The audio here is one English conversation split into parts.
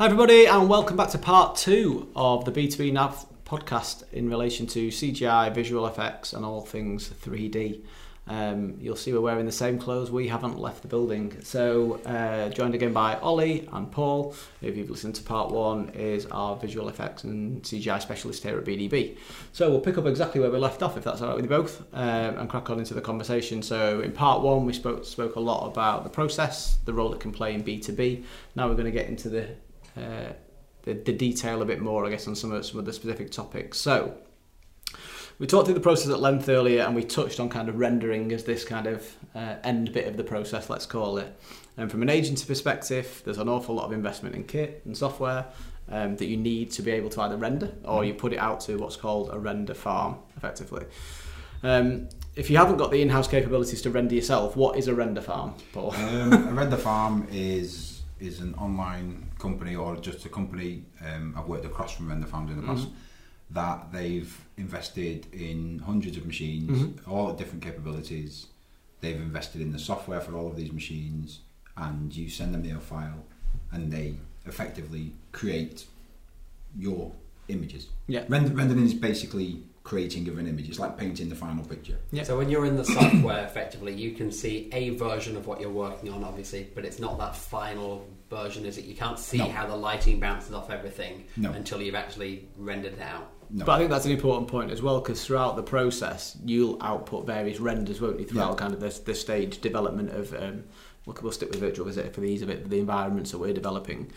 Hi, everybody, and welcome back to part two of the B2B Nav podcast in relation to CGI, visual effects, and all things 3D. Um, you'll see we're wearing the same clothes. We haven't left the building. So, uh, joined again by Ollie and Paul. If you've listened to part one, is our visual effects and CGI specialist here at BDB. So, we'll pick up exactly where we left off, if that's all right with you both, um, and crack on into the conversation. So, in part one, we spoke spoke a lot about the process, the role it can play in B2B. Now we're going to get into the uh, the, the detail a bit more, I guess, on some of some of the specific topics. So. We talked through the process at length earlier, and we touched on kind of rendering as this kind of uh, end bit of the process, let's call it. And from an agency perspective, there's an awful lot of investment in kit and software um, that you need to be able to either render or you put it out to what's called a render farm, effectively. Um, if you haven't got the in-house capabilities to render yourself, what is a render farm, Paul? Um, a render farm is is an online company or just a company um, I've worked across from render farms in the past that they've invested in hundreds of machines, all at different capabilities. They've invested in the software for all of these machines, and you send them their file, and they effectively create your images. Yeah. Render, rendering is basically creating of an image. It's like painting the final picture. Yeah. So when you're in the software, effectively, you can see a version of what you're working on, obviously, but it's not that final version, is it? You can't see No. how the lighting bounces off everything No. until you've actually rendered it out. No. But I think that's an important point as well because throughout the process, you'll output various renders, won't you? Throughout Yeah. kind of the, the stage development of, um, we'll, we'll stick with virtual visit for the ease of it, the environments that we're developing.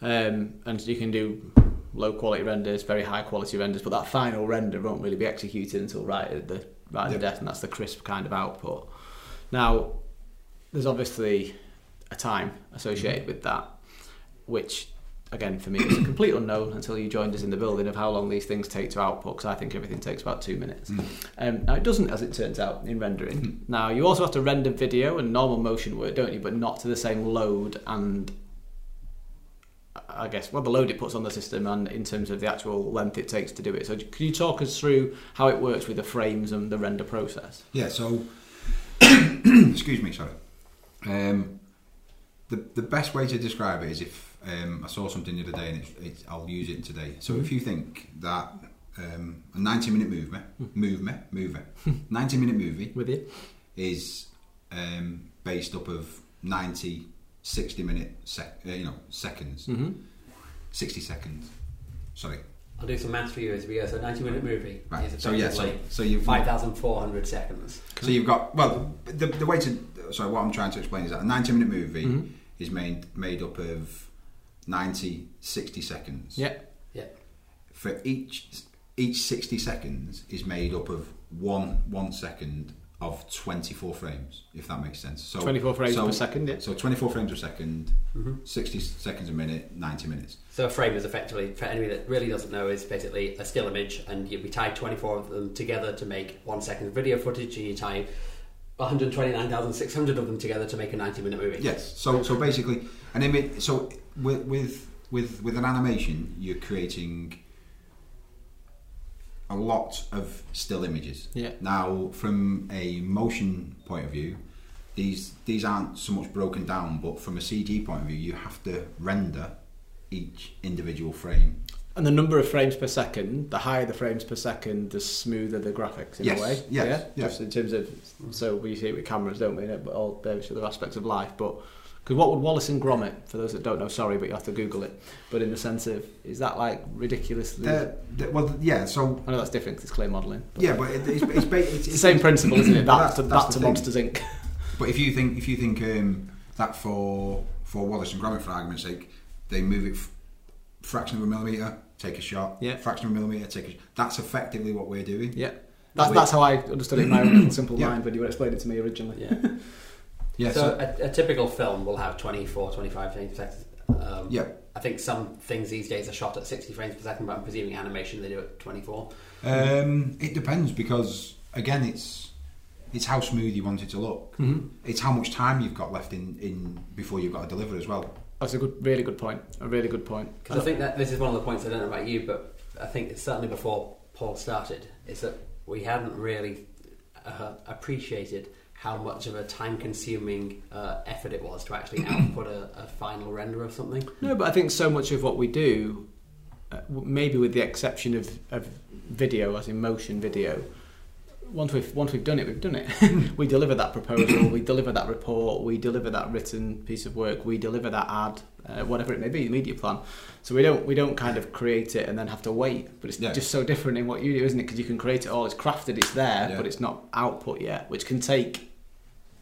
Um, and you can do low quality renders, very high quality renders, but that final render won't really be executed until right at the right at the death, and that's the crisp kind of output. Now, there's obviously a time associated Mm-hmm. with that, which again for me is a complete unknown until you joined us in the building of how long these things take to output. Because I think everything takes about two minutes. Mm. Um, now it doesn't, as it turns out, in rendering. Mm. Now you also have to render video and normal motion work, don't you? But not to the same load and. I guess well the load it puts on the system and in terms of the actual length it takes to do it. So can you talk us through how it works with the frames and the render process? Yeah, so excuse me, sorry. Um, the the best way to describe it is if um, I saw something the other day and it's, it's, I'll use it today. So if you think that um, a ninety minute movie, movie, movie, ninety minute movie With you? is um, based up of 90, 60 minute sec, uh, you know seconds, Mm-hmm. sixty seconds. Sorry, I'll do some maths for you as we go. So a 90 minute movie right. is So yeah, so so you've 5,400 seconds. So you've got well the, the way to sorry what I'm trying to explain is that a 90 minute movie Mhm. is made made up of 90 60 seconds. Yeah. Yeah. For each each 60 seconds is made up of one one second of 24 frames if that makes sense. So 24 frames so, per second, yeah. So 24 frames per second, Mhm. 60 seconds a minute, 90 minutes. So a frame is effectively, for anybody that really doesn't know, is basically a still image, and you, we tie 24 of them together to make one second video footage, and you tie 129,600 of them together to make a 90 minute movie. Yes. So so basically, an image. So with with with with an animation, you're creating a lot of still images. Yeah. Now, from a motion point of view, these these aren't so much broken down, but from a CG point of view, you have to render each individual frame. And the number of frames per second, the higher the frames per second, the smoother the graphics in Yes, a way. yes, yeah? yes. Just in terms of, so we see it with cameras, don't we? But all various other aspects of life. But because what would Wallace and Gromit, for those that don't know, sorry, but you have to Google it. But in the sense of, is that like ridiculously? The- the- well, yeah. So I know that's different 'cause it's clay modelling. Yeah, but it, it's, it's, ba- it's, it's the same principle, isn't it? Well, That's, that's- to, that's that's the to. Monsters Inc. But if you think if you think um, that for for Wallace and Gromit, for argument's sake, they move it f- fraction of a millimeter, take a shot. Yeah. Fraction of a millimeter, take a. Sh- that's effectively what we're doing. Yeah. That's, that's how I understood it in my own little simple Yeah. mind when you were explaining it to me originally. Yeah. Yeah. So So, a, a typical film will have 24, 25 frames per second. Um, yeah. I think some things these days are shot at 60 frames per second, but I'm presuming animation they do it 24. Um, it depends because again, it's it's how smooth you want it to look. Mhm. It's how much time you've got left in, in before you've got to deliver as well. That's a good, really good point. A really good point. Because I think that this is one of the points I don't know about you, but I think it's certainly before Paul started, is that we hadn't really uh, appreciated how much of a time-consuming uh, effort it was to actually output a, a final render of something. No, but I think so much of what we do, uh, maybe with the exception of, of video, as in motion video, once we've once we've done it, we've done it. we deliver that proposal, we deliver that report, we deliver that written piece of work, we deliver that ad, uh, whatever it may be, the media plan. So we don't we don't kind of create it and then have to wait. But it's Yeah. just so different in what you do, isn't it? Because you can create it all, it's crafted, it's there, Yeah. but it's not output yet, which can take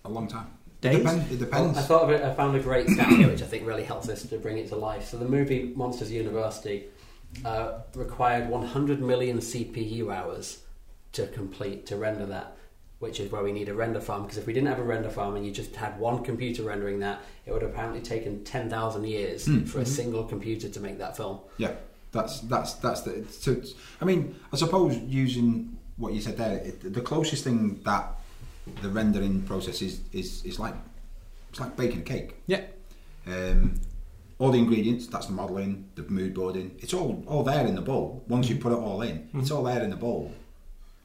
A long time. days. It depends. It depends. I thought of it. I found a great stat here, which I think really helps us to bring it to life. So the movie Monsters University uh, required 100 million CPU hours to complete to render that, which is where we need a render farm. Because if we didn't have a render farm and you just had one computer rendering that, it would have apparently taken 10,000 years Hmm. for a single computer to make that film. Yeah, that's that's that's the. So it's- I mean, I suppose using what you said there, it, the closest thing that the rendering process is is is like it's like baking a cake. Yeah. Um, all the ingredients, that's the modelling, the mood boarding, it's all all there in the bowl. Once you put it all in, it's all there in the bowl.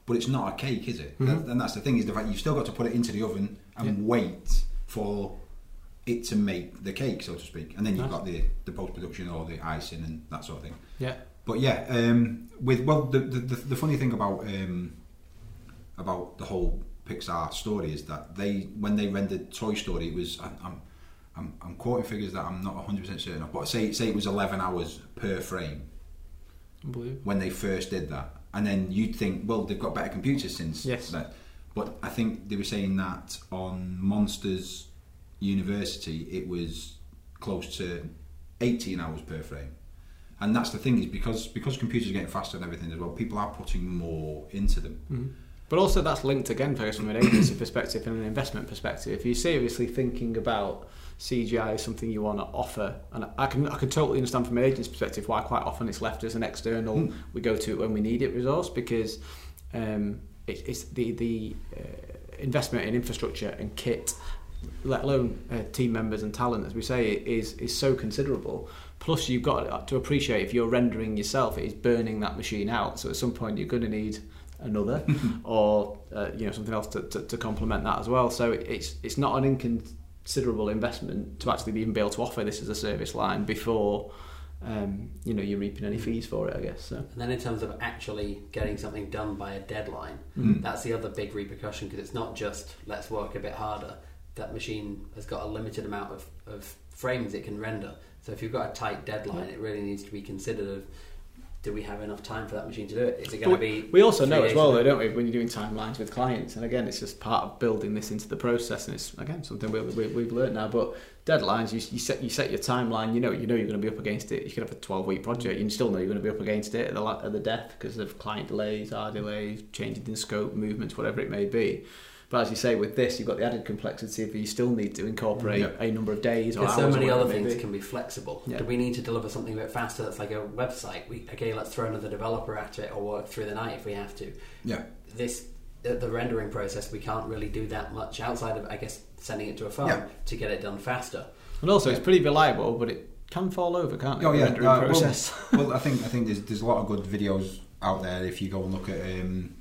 But it's not a cake, is it? That- and that's the thing is the fact you've still got to put it into the oven and Yeah. wait for it to make the cake, so to speak. And then you've Nice. got the, the post production or the icing and that sort of thing. Yeah. But yeah, um, with well, the, the the the funny thing about um, about the whole Pixar story is that they when they rendered Toy Story, it was I'm I'm, I'm, quoting figures that I'm not 100 percent certain of, but say say it was 11 hours per frame when they first did that, and then you'd think, well, they've got better computers since Yes. that. But I think they were saying that on Monsters University, it was close to 18 hours per frame. And that's the thing is because because computers are getting faster and everything as well, people are putting more into them. Mhm. But also that's linked again, guess, from an agency perspective and an investment perspective. If you're seriously thinking about CGI as something you want to offer, and I can I can totally understand from an agent's perspective why quite often it's left as an external. Mm. We go to it when we need it resource because um, it, it's the the uh, investment in infrastructure and kit, let alone uh, team members and talent, as we say, is is so considerable. Plus, you've got to appreciate if you're rendering yourself, it is burning that machine out. So at some point, you're going to need another or uh, you know something else to, to, to complement that as well. So it's it's not an inconsiderable investment to actually even be able to offer this as a service line before um, you know you're reaping any fees for it. I guess so. And then in terms of actually getting something done by a deadline, Mm. that's the other big repercussion because it's not just let's work a bit harder. That machine has got a limited amount of, of frames it can render. So if you've got a tight deadline, it really needs to be considered of do we have enough time for that machine to do it? Is it going to be? We also know as well, though, don't we, when you're doing timelines with clients, and again, it's just part of building this into the process, and it's again something we, we, we've learned now. But deadlines, you, you set you set your timeline. You know, you know you're going to be up against it. You could have a 12 week project, you still know you're going to be up against it at the at the death because of client delays, our delays, changes in scope, movements, whatever it may be. But as you say, with this, you've got the added complexity of you still need to incorporate Yeah. a number of days or Because hours. so many other things be. can be flexible. Yeah. Do we need to deliver something a bit faster that's like a website? We, okay, let's throw another developer at it or work through the night if we have to. Yeah, This the, the rendering process, we can't really do that much outside of, I guess, sending it to a farm Yeah. to get it done faster. And also, it's pretty reliable, but it can fall over, can't it? Oh the yeah, rendering uh, well- process. well, I think I think there's there's a lot of good videos out there if you go and look at um,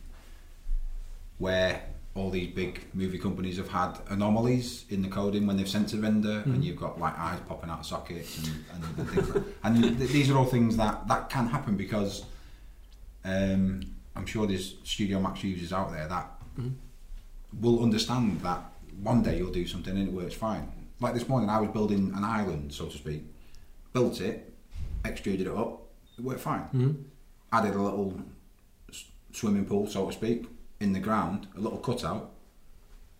where all these big movie companies have had anomalies in the coding when they've sent to render, and you've got like eyes popping out of sockets and, and, and things. Like, and th- these are all things that that can happen because um, I'm sure there's Studio Max users out there that will understand that one day you'll do something and it works fine. Like this morning, I was building an island, so to speak. Built it, extruded it up, it worked fine. Mhm. Added a little s- swimming pool, so to speak, in the ground, a little cutout,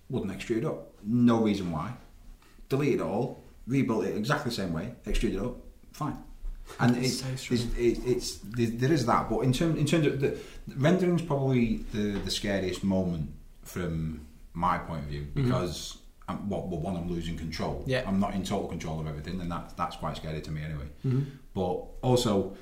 wouldn't extrude up. No reason why. Deleted it all, rebuilt it exactly the same way, extruded it up, fine. And it's, it's, it's, it's there, is that, but in terms in terms of the rendering's probably the the scariest moment from my point of view because I'm, well, well, one I'm losing control. Yeah. I'm not in total control of everything, and that that's quite scary to me anyway. Mhm. But also,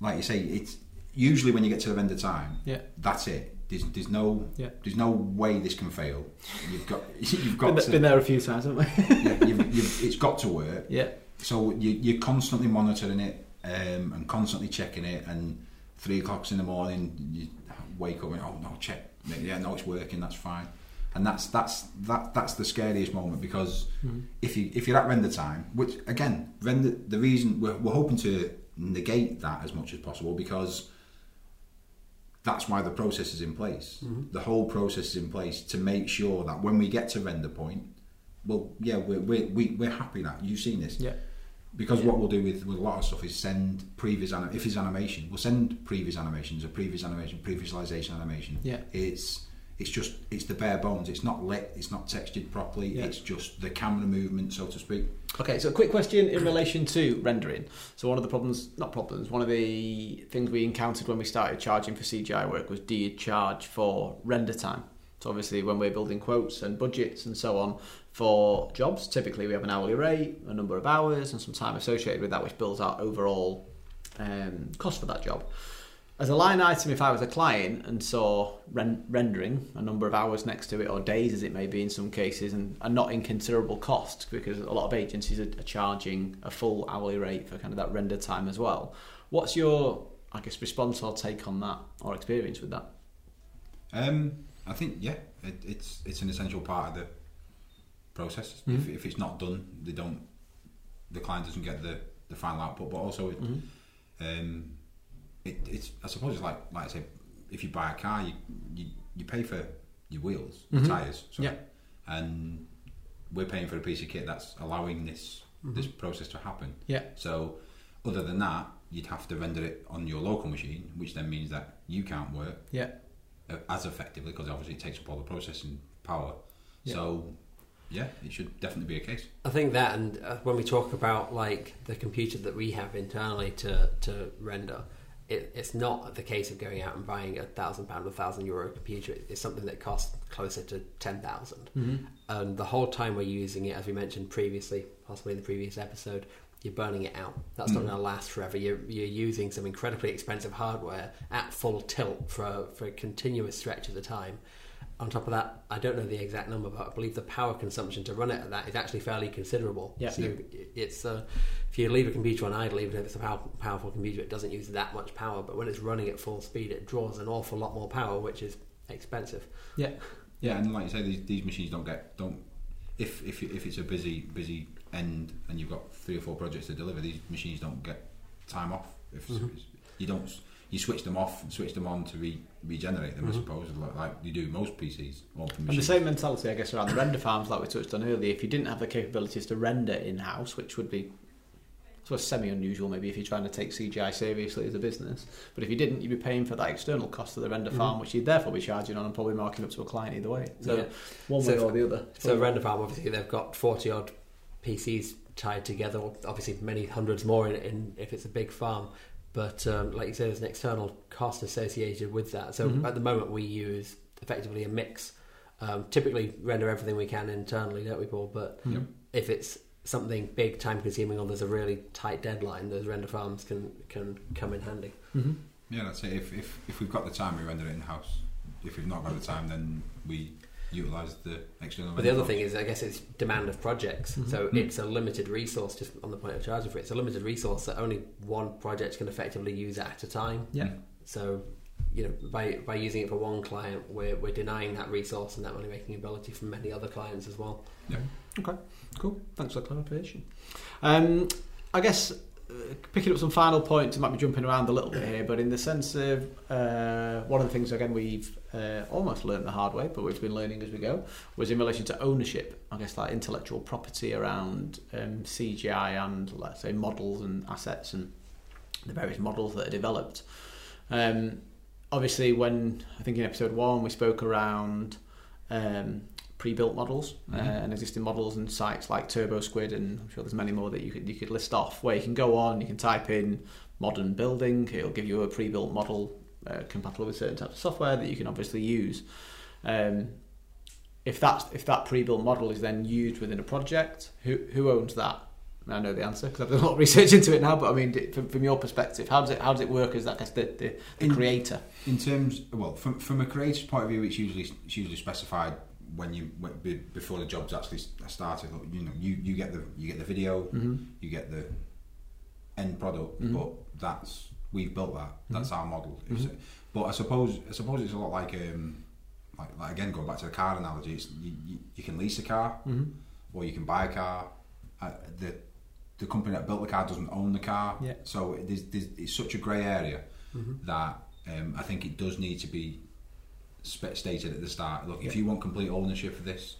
like you say, it's usually when you get to the render time, Yeah. that's it. There's, there's no Yeah. there's no way this can fail. You've got you've got th- to been there a few times, haven't we? yeah, you've, you've, it's got to work. yeah. So you, you're constantly monitoring it um, and constantly checking it. And three o'clock in the morning, you wake up and oh no, check. Yeah, no, it's working. That's fine. and that's that's that that's the scariest moment because Mm-hmm. if you if you're at render time, which again, render the reason we're, we're hoping to negate that as much as possible because that's why the process is in place. Mm-hmm. The whole process is in place to make sure that when we get to render point, well, yeah, we're we're, we, we're happy that you've seen this. Yeah. Because what we'll do with, with a lot of stuff is send previous anim- if it's animation, we'll send previous animations, a previous animation, pre-visualization animation. Yeah. It's it's just it's the bare bones. It's not lit. It's not textured properly. Yeah. It's just the camera movement, so to speak. Okay, so a quick question in relation to rendering. So one of the problems, not problems, one of the things we encountered when we started charging for CGI work was do you charge for render time? So obviously when we're building quotes and budgets and so on for jobs, typically we have an hourly rate, a number of hours and some time associated with that which builds our overall um, cost for that job. As a line item, if I was a client and saw ren- rendering a number of hours next to it, or days as it may be in some cases, and, and not in considerable cost, because a lot of agencies are, are charging a full hourly rate for kind of that render time as well. What's your, I guess, response or take on that, or experience with that? Um, I think yeah, it, it's it's an essential part of the process. If, Mhm. if it's not done, they don't. The client doesn't get the, the final output, but also it, Mhm. um, it, it's I suppose it's like like I say, if you buy a car, you you, you pay for your wheels, Mhm. tires, sorry. Yeah. and we're paying for a piece of kit that's allowing this this process to happen. Yeah. So, other than that, you'd have to render it on your local machine, which then means that you can't work Yeah. as effectively because obviously it takes up all the processing power. Yeah. So, yeah, it should definitely be a case. I think that, and uh, when we talk about like the computer that we have internally to to render, it, it's not the case of going out and buying a thousand pound or thousand euro computer. It- It's something that costs closer to ten thousand, and the whole time we're using it, as we mentioned previously, possibly in the previous episode. You're burning it out. That's not Mhm. going to last forever. You're, you're using some incredibly expensive hardware at full tilt for for a continuous stretch of the time. On top of that, I don't know the exact number, but I believe the power consumption to run it at that is actually fairly considerable. Yeah. So it's uh, if you leave a computer on idle, even if it's a pow- powerful computer, it doesn't use that much power. But when it's running at full speed, it draws an awful lot more power, which is expensive. Yeah. Yeah, and like you say, these, these machines don't get don't if if if it's a busy busy end and you've got three or four projects to deliver, these machines don't get time off. If Mhm. you don't, you switch them off and switch them on to re, regenerate them, Mhm. I suppose, like, like you do most PCs. And the same mentality, I guess, around the render farms, like we touched on earlier. If you didn't have the capabilities to render in house, which would be sort of semi unusual, maybe if you're trying to take CGI seriously as a business, but if you didn't, you'd be paying for that external cost of the render Mhm. farm, which you'd therefore be charging on and probably marking up to a client either way. So Yeah. one So way or the other. So render farm, obviously, they've got forty odd PCs tied together. Obviously, many hundreds more in, in if it's a big farm. But um, like you said, there's an external cost associated with that. So Mhm. at the moment, we use effectively a mix. Um, typically, render everything we can internally, don't we, Paul? But Mhm. If it's something big, time consuming, or there's a really tight deadline, those render farms can can come in handy. Mhm. Yeah, that's it. If, if if we've got the time, we render it in house. If we've not got the time, then we utilise the external. But the other thing is, I guess it's demand of projects. Mhm. So Mhm. it's a limited resource. Just on the point of charging for it, it's a limited resource that only one project can effectively use at a time. Yeah. So, you know, by by using it for one client, we're we're denying that resource and that money making ability from many other clients as well. Yeah. Okay, cool. Thanks for the clarification. Um, I guess picking up some final points, I might be jumping around a little bit here, but in the sense of uh, one of the things again we've uh, almost learned the hard way, but we've been learning as we go, was in relation to ownership. I guess like intellectual property around um, CGI and let's say models and assets and the various models that are developed. Um, obviously, when I think in episode one we spoke around um, pre-built models uh, Mhm. and existing models and sites like TurboSquid, and I'm sure there's many more that you could you could list off where you can go on, you can type in modern building, it'll give you a pre-built model uh, compatible with certain types of software that you can obviously use. Um, if that's if that pre-built model is then used within a project, who who owns that? I know the answer because I've done a lot of research into it now. But I mean, from, from your perspective, how does it how does it work as that as the, the, the In- creator? In terms, well, from from a creator's point of view, it's usually it's usually specified when you when, before the job's actually started. You know, you, you get the you get the video, Mm-hmm. you get the end product, Mhm. but that's we've built that. That's our model. Mhm. But I suppose I suppose it's a lot like um, like, like again going back to the car analogy, it's, you, you, you can lease a car or you can buy a car. Uh, the the company that built the car doesn't own the car, Yeah. so it is, there's, it's such a grey area that um, I think it does need to be stated at the start. Look, if you want complete ownership of this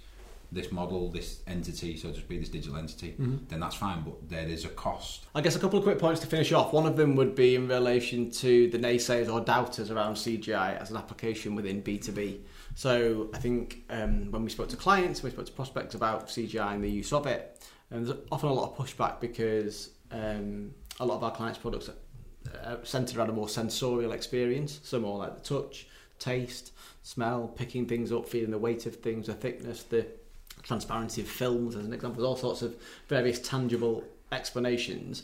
this model, this entity, so to speak, this digital entity, then that's fine. But there is a cost. I guess a couple of quick points to finish off. One of them would be in relation to the naysayers or doubters around CGI as an application within B2B. So I think um, when we spoke to clients, we spoke to prospects about CGI and the use of it, and there's often a lot of pushback because um, a lot of our clients' products are centered around a more sensorial experience, so more like the touch, taste, smell, picking things up, feeling the weight of things, the thickness, the transparency of films, as an example. There's all sorts of various tangible explanations.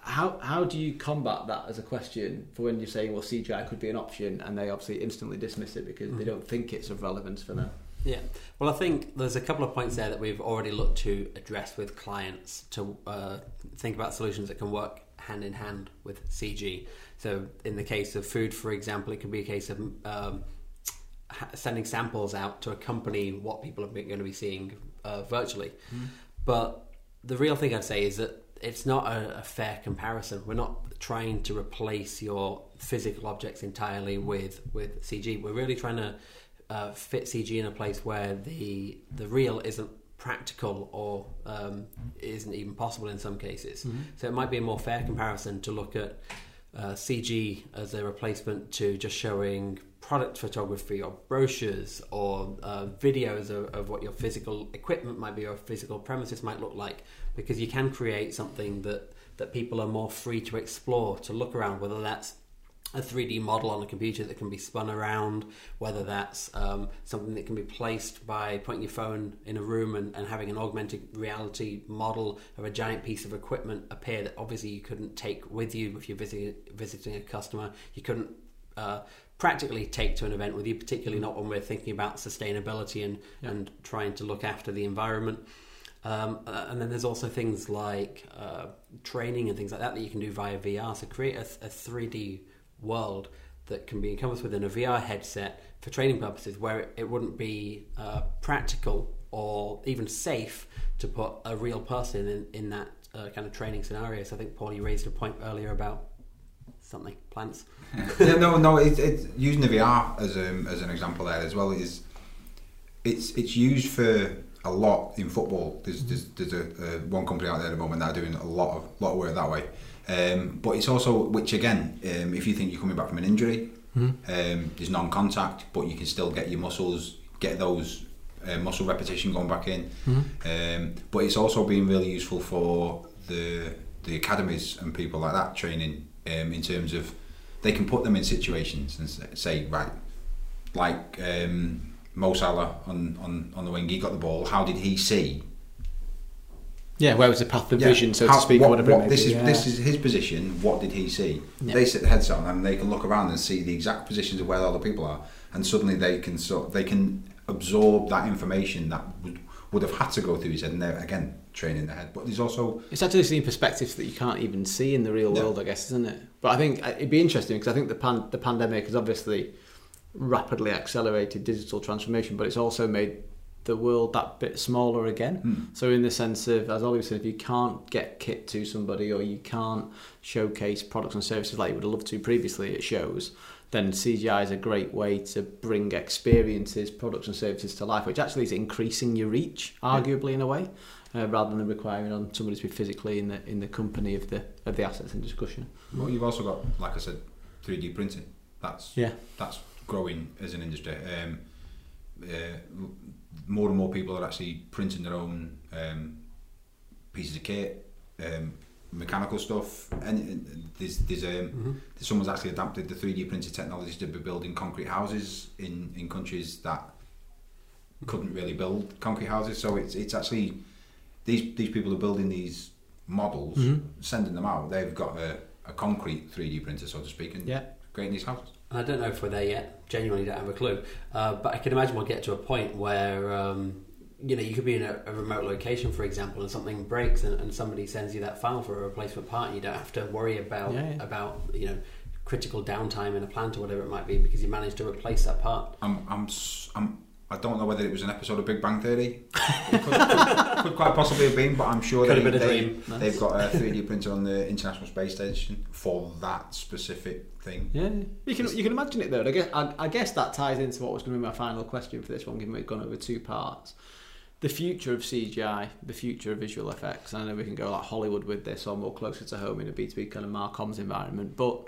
How how do you combat that as a question for when you're saying, well, CGI could be an option, and they obviously instantly dismiss it because they don't think it's of relevance for them? Yeah, well, I think there's a couple of points there that we've already looked to address with clients to uh, think about solutions that can work hand in hand with CG. So, in the case of food, for example, it could be a case of um, sending samples out to accompany what people are going to be seeing uh, virtually. But the real thing I'd say is that it's not a, a fair comparison. We're not trying to replace your physical objects entirely with, with CG. We're really trying to uh, fit CG in a place where the the real isn't practical or um, isn't even possible in some cases. So it might be a more fair comparison to look at uh, CG as a replacement to just showing product photography or brochures or uh, videos of, of what your physical equipment might be or physical premises might look like because you can create something that, that people are more free to explore, to look around, whether that's a 3D model on a computer that can be spun around, whether that's um, something that can be placed by putting your phone in a room and, and having an augmented reality model of a giant piece of equipment appear that obviously you couldn't take with you if you're visiting, visiting a customer. You couldn't uh, practically take to an event with you, particularly not when we're thinking about sustainability and, and trying to look after the environment. Um, uh, and then there's also things like uh, training and things like that that you can do via VR. So create a, a 3D world that can be encompassed within a VR headset for training purposes, where it, it wouldn't be uh, practical or even safe to put a real person in, in that uh, kind of training scenario. So I think Paul, you raised a point earlier about something plants. yeah, no, no. It's it's using the VR as um, as an example there as well is it's it's used for a lot in football. There's there's, there's a, uh, one company out there at the moment that are doing a lot of lot of work that way. Um, but it's also which again, um, if you think you're coming back from an injury, um, there's non-contact, but you can still get your muscles get those uh, muscle repetition going back in. Um, but it's also been really useful for the the academies and people like that training um, in terms of they can put them in situations and say, right, like um, Mo Salah on, on, on the wing, he got the ball. How did he see? Yeah, where was the path of Yeah, vision, so how- to speak, what- what- may this is Yeah. this is his position. What did he see? Yeah. They set the headset on and they can look around and see the exact positions of where other people are, and suddenly they can sort they can absorb that information that would would have had to go through his head. And again training the head. But there's also It's actually seeing perspectives that you can't even see in the real Yeah. world, I guess, isn't it? But I think uh, it'd be interesting because I think the pan- the pandemic has obviously rapidly accelerated digital transformation, but it's also made the world that bit smaller again. Hmm. So in the sense of, as Ollie said, if you can't get kit to somebody or you can't showcase products and services like you would have loved to previously it shows, then CGI is a great way to bring experiences, products and services to life, which actually is increasing your reach, arguably in a way, uh, rather than requiring on somebody to be physically in the in the company of the of the assets in discussion. well, you've also got like I said, 3D printing. That's Yeah. that's growing as an industry. Um, uh, more and more people are actually printing their own um, pieces of kit, um, mechanical stuff, and and there's there's, um, there's someone's actually adapted the 3D printed technology to be building concrete houses in, in countries that couldn't really build concrete houses. So it's it's actually these these people are building these models, sending them out. They've got a, a concrete 3D printer, so to speak, and Yeah. creating these houses. I don't know if we're there yet. Genuinely, don't have a clue. Uh, but I can imagine we'll get to a point where um, you know you could be in a, a remote location, for example, and something breaks, and, and somebody sends you that file for a replacement part, and you don't have to worry about Yeah, yeah. about you know critical downtime in a plant or whatever it might be because you managed to replace that part. I'm, I'm, s- I'm, I don't know whether it was an episode of Big Bang Theory. It could, could, could quite possibly have been, but I'm sure Could they, have been a they, dream. Nice. they've got a 3D printer on the International Space Station for that specific thing. Yeah, you can you can imagine it though. I guess I, I guess that ties into what was going to be my final question for this one, given we've gone over two parts. The future of CGI, the future of visual effects. I know we can go like Hollywood with this, or more closer to home in a B two B kind of Marcoms environment, but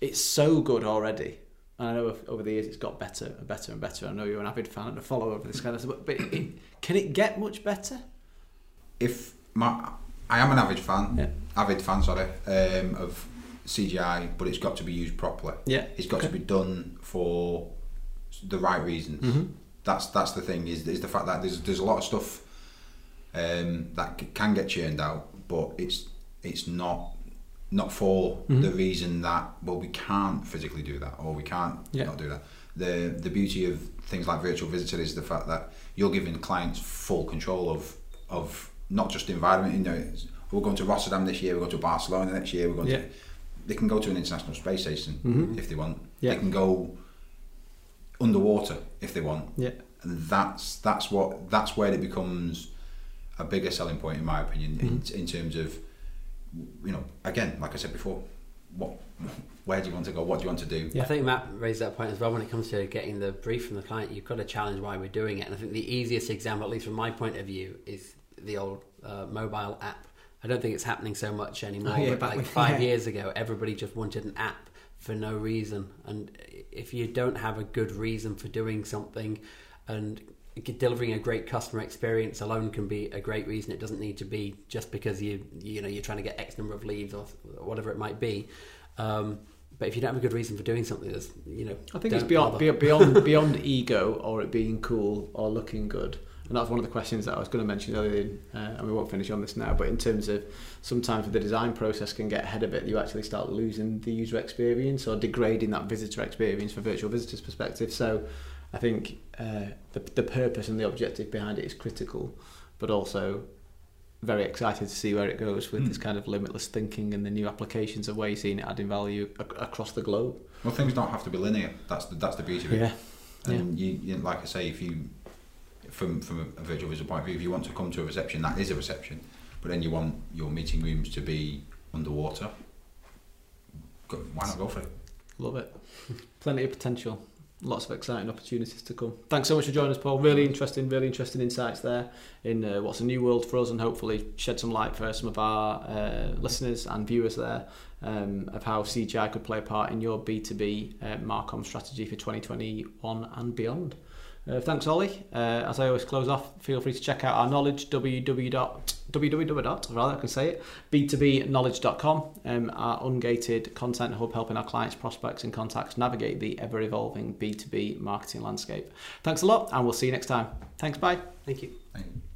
it's so good already. And I know over the years it's got better and better and better. I know you're an avid fan and a follower of this kind of stuff, but, but it, can it get much better? If my, I am an avid fan, Yeah. avid fan, sorry, um, of CGI, but it's got to be used properly. Yeah. It's got to be done for the right reasons. Mm-hmm. That's that's the thing is is the fact that there's there's a lot of stuff um, that c- can get churned out, but it's it's not not for Mhm. the reason that well we can't physically do that or we can't Yeah. not do that. The the beauty of things like virtual visitor is the fact that you're giving clients full control of of not just the environment. You know, it's- we're going to Rotterdam this year. We're going to Barcelona next year. We're going Yeah. to. They can go to an international space station Mhm. if they want. Yeah. They can go underwater if they want Yeah. and that's that's what that's where it becomes a bigger selling point in my opinion Mm-hmm. in, in terms of you know again like I said before what where do you want to go what do you want to do Yeah. I think Matt raised that point as well when it comes to getting the brief from the client. You've got to challenge why we're doing it. And I think the easiest example, at least from my point of view, is the old uh, mobile app. I don't think it's happening so much anymore. Oh, yeah, but back like five yeah. years ago, everybody just wanted an app for no reason. And if you don't have a good reason for doing something, and delivering a great customer experience alone can be a great reason. It doesn't need to be just because you you know you're trying to get X number of leads or whatever it might be. Um, but if you don't have a good reason for doing something, there's you know I think it's beyond bother. beyond beyond ego or it being cool or looking good. And that's one of the questions that I was going to mention earlier, uh, and we won't finish on this now. But in terms of sometimes the design process can get ahead of it, you actually start losing the user experience or degrading that visitor experience for virtual visitors' perspective. So I think uh, the the purpose and the objective behind it is critical, but also very excited to see where it goes with Mm. this kind of limitless thinking and the new applications of where you're seeing it adding value ac- across the globe. well things don't have to be linear that's the that's the beauty of it Yeah. and you, you like I say if you from from a, virtual visitor point of view if you want to come to a reception that is a reception but then you want your meeting rooms to be underwater go, why not go for it Love it. Plenty of potential. Lots of exciting opportunities to come. Thanks so much for joining us, Paul. Really interesting, really interesting insights there in uh, what's a new world for us, and hopefully shed some light for some of our uh, listeners and viewers there um, of how CGI could play a part in your B2B uh, Marcom strategy for 2021 and beyond. Uh, thanks, Ollie. Uh, as I always close off, feel free to check out our knowledge, www. rather, I can say it, b2bknowledge.com, um, our ungated content hub helping our clients, prospects, and contacts navigate the ever evolving B2B marketing landscape. Thanks a lot, and we'll see you next time. Thanks, bye. Thank you. Thank you.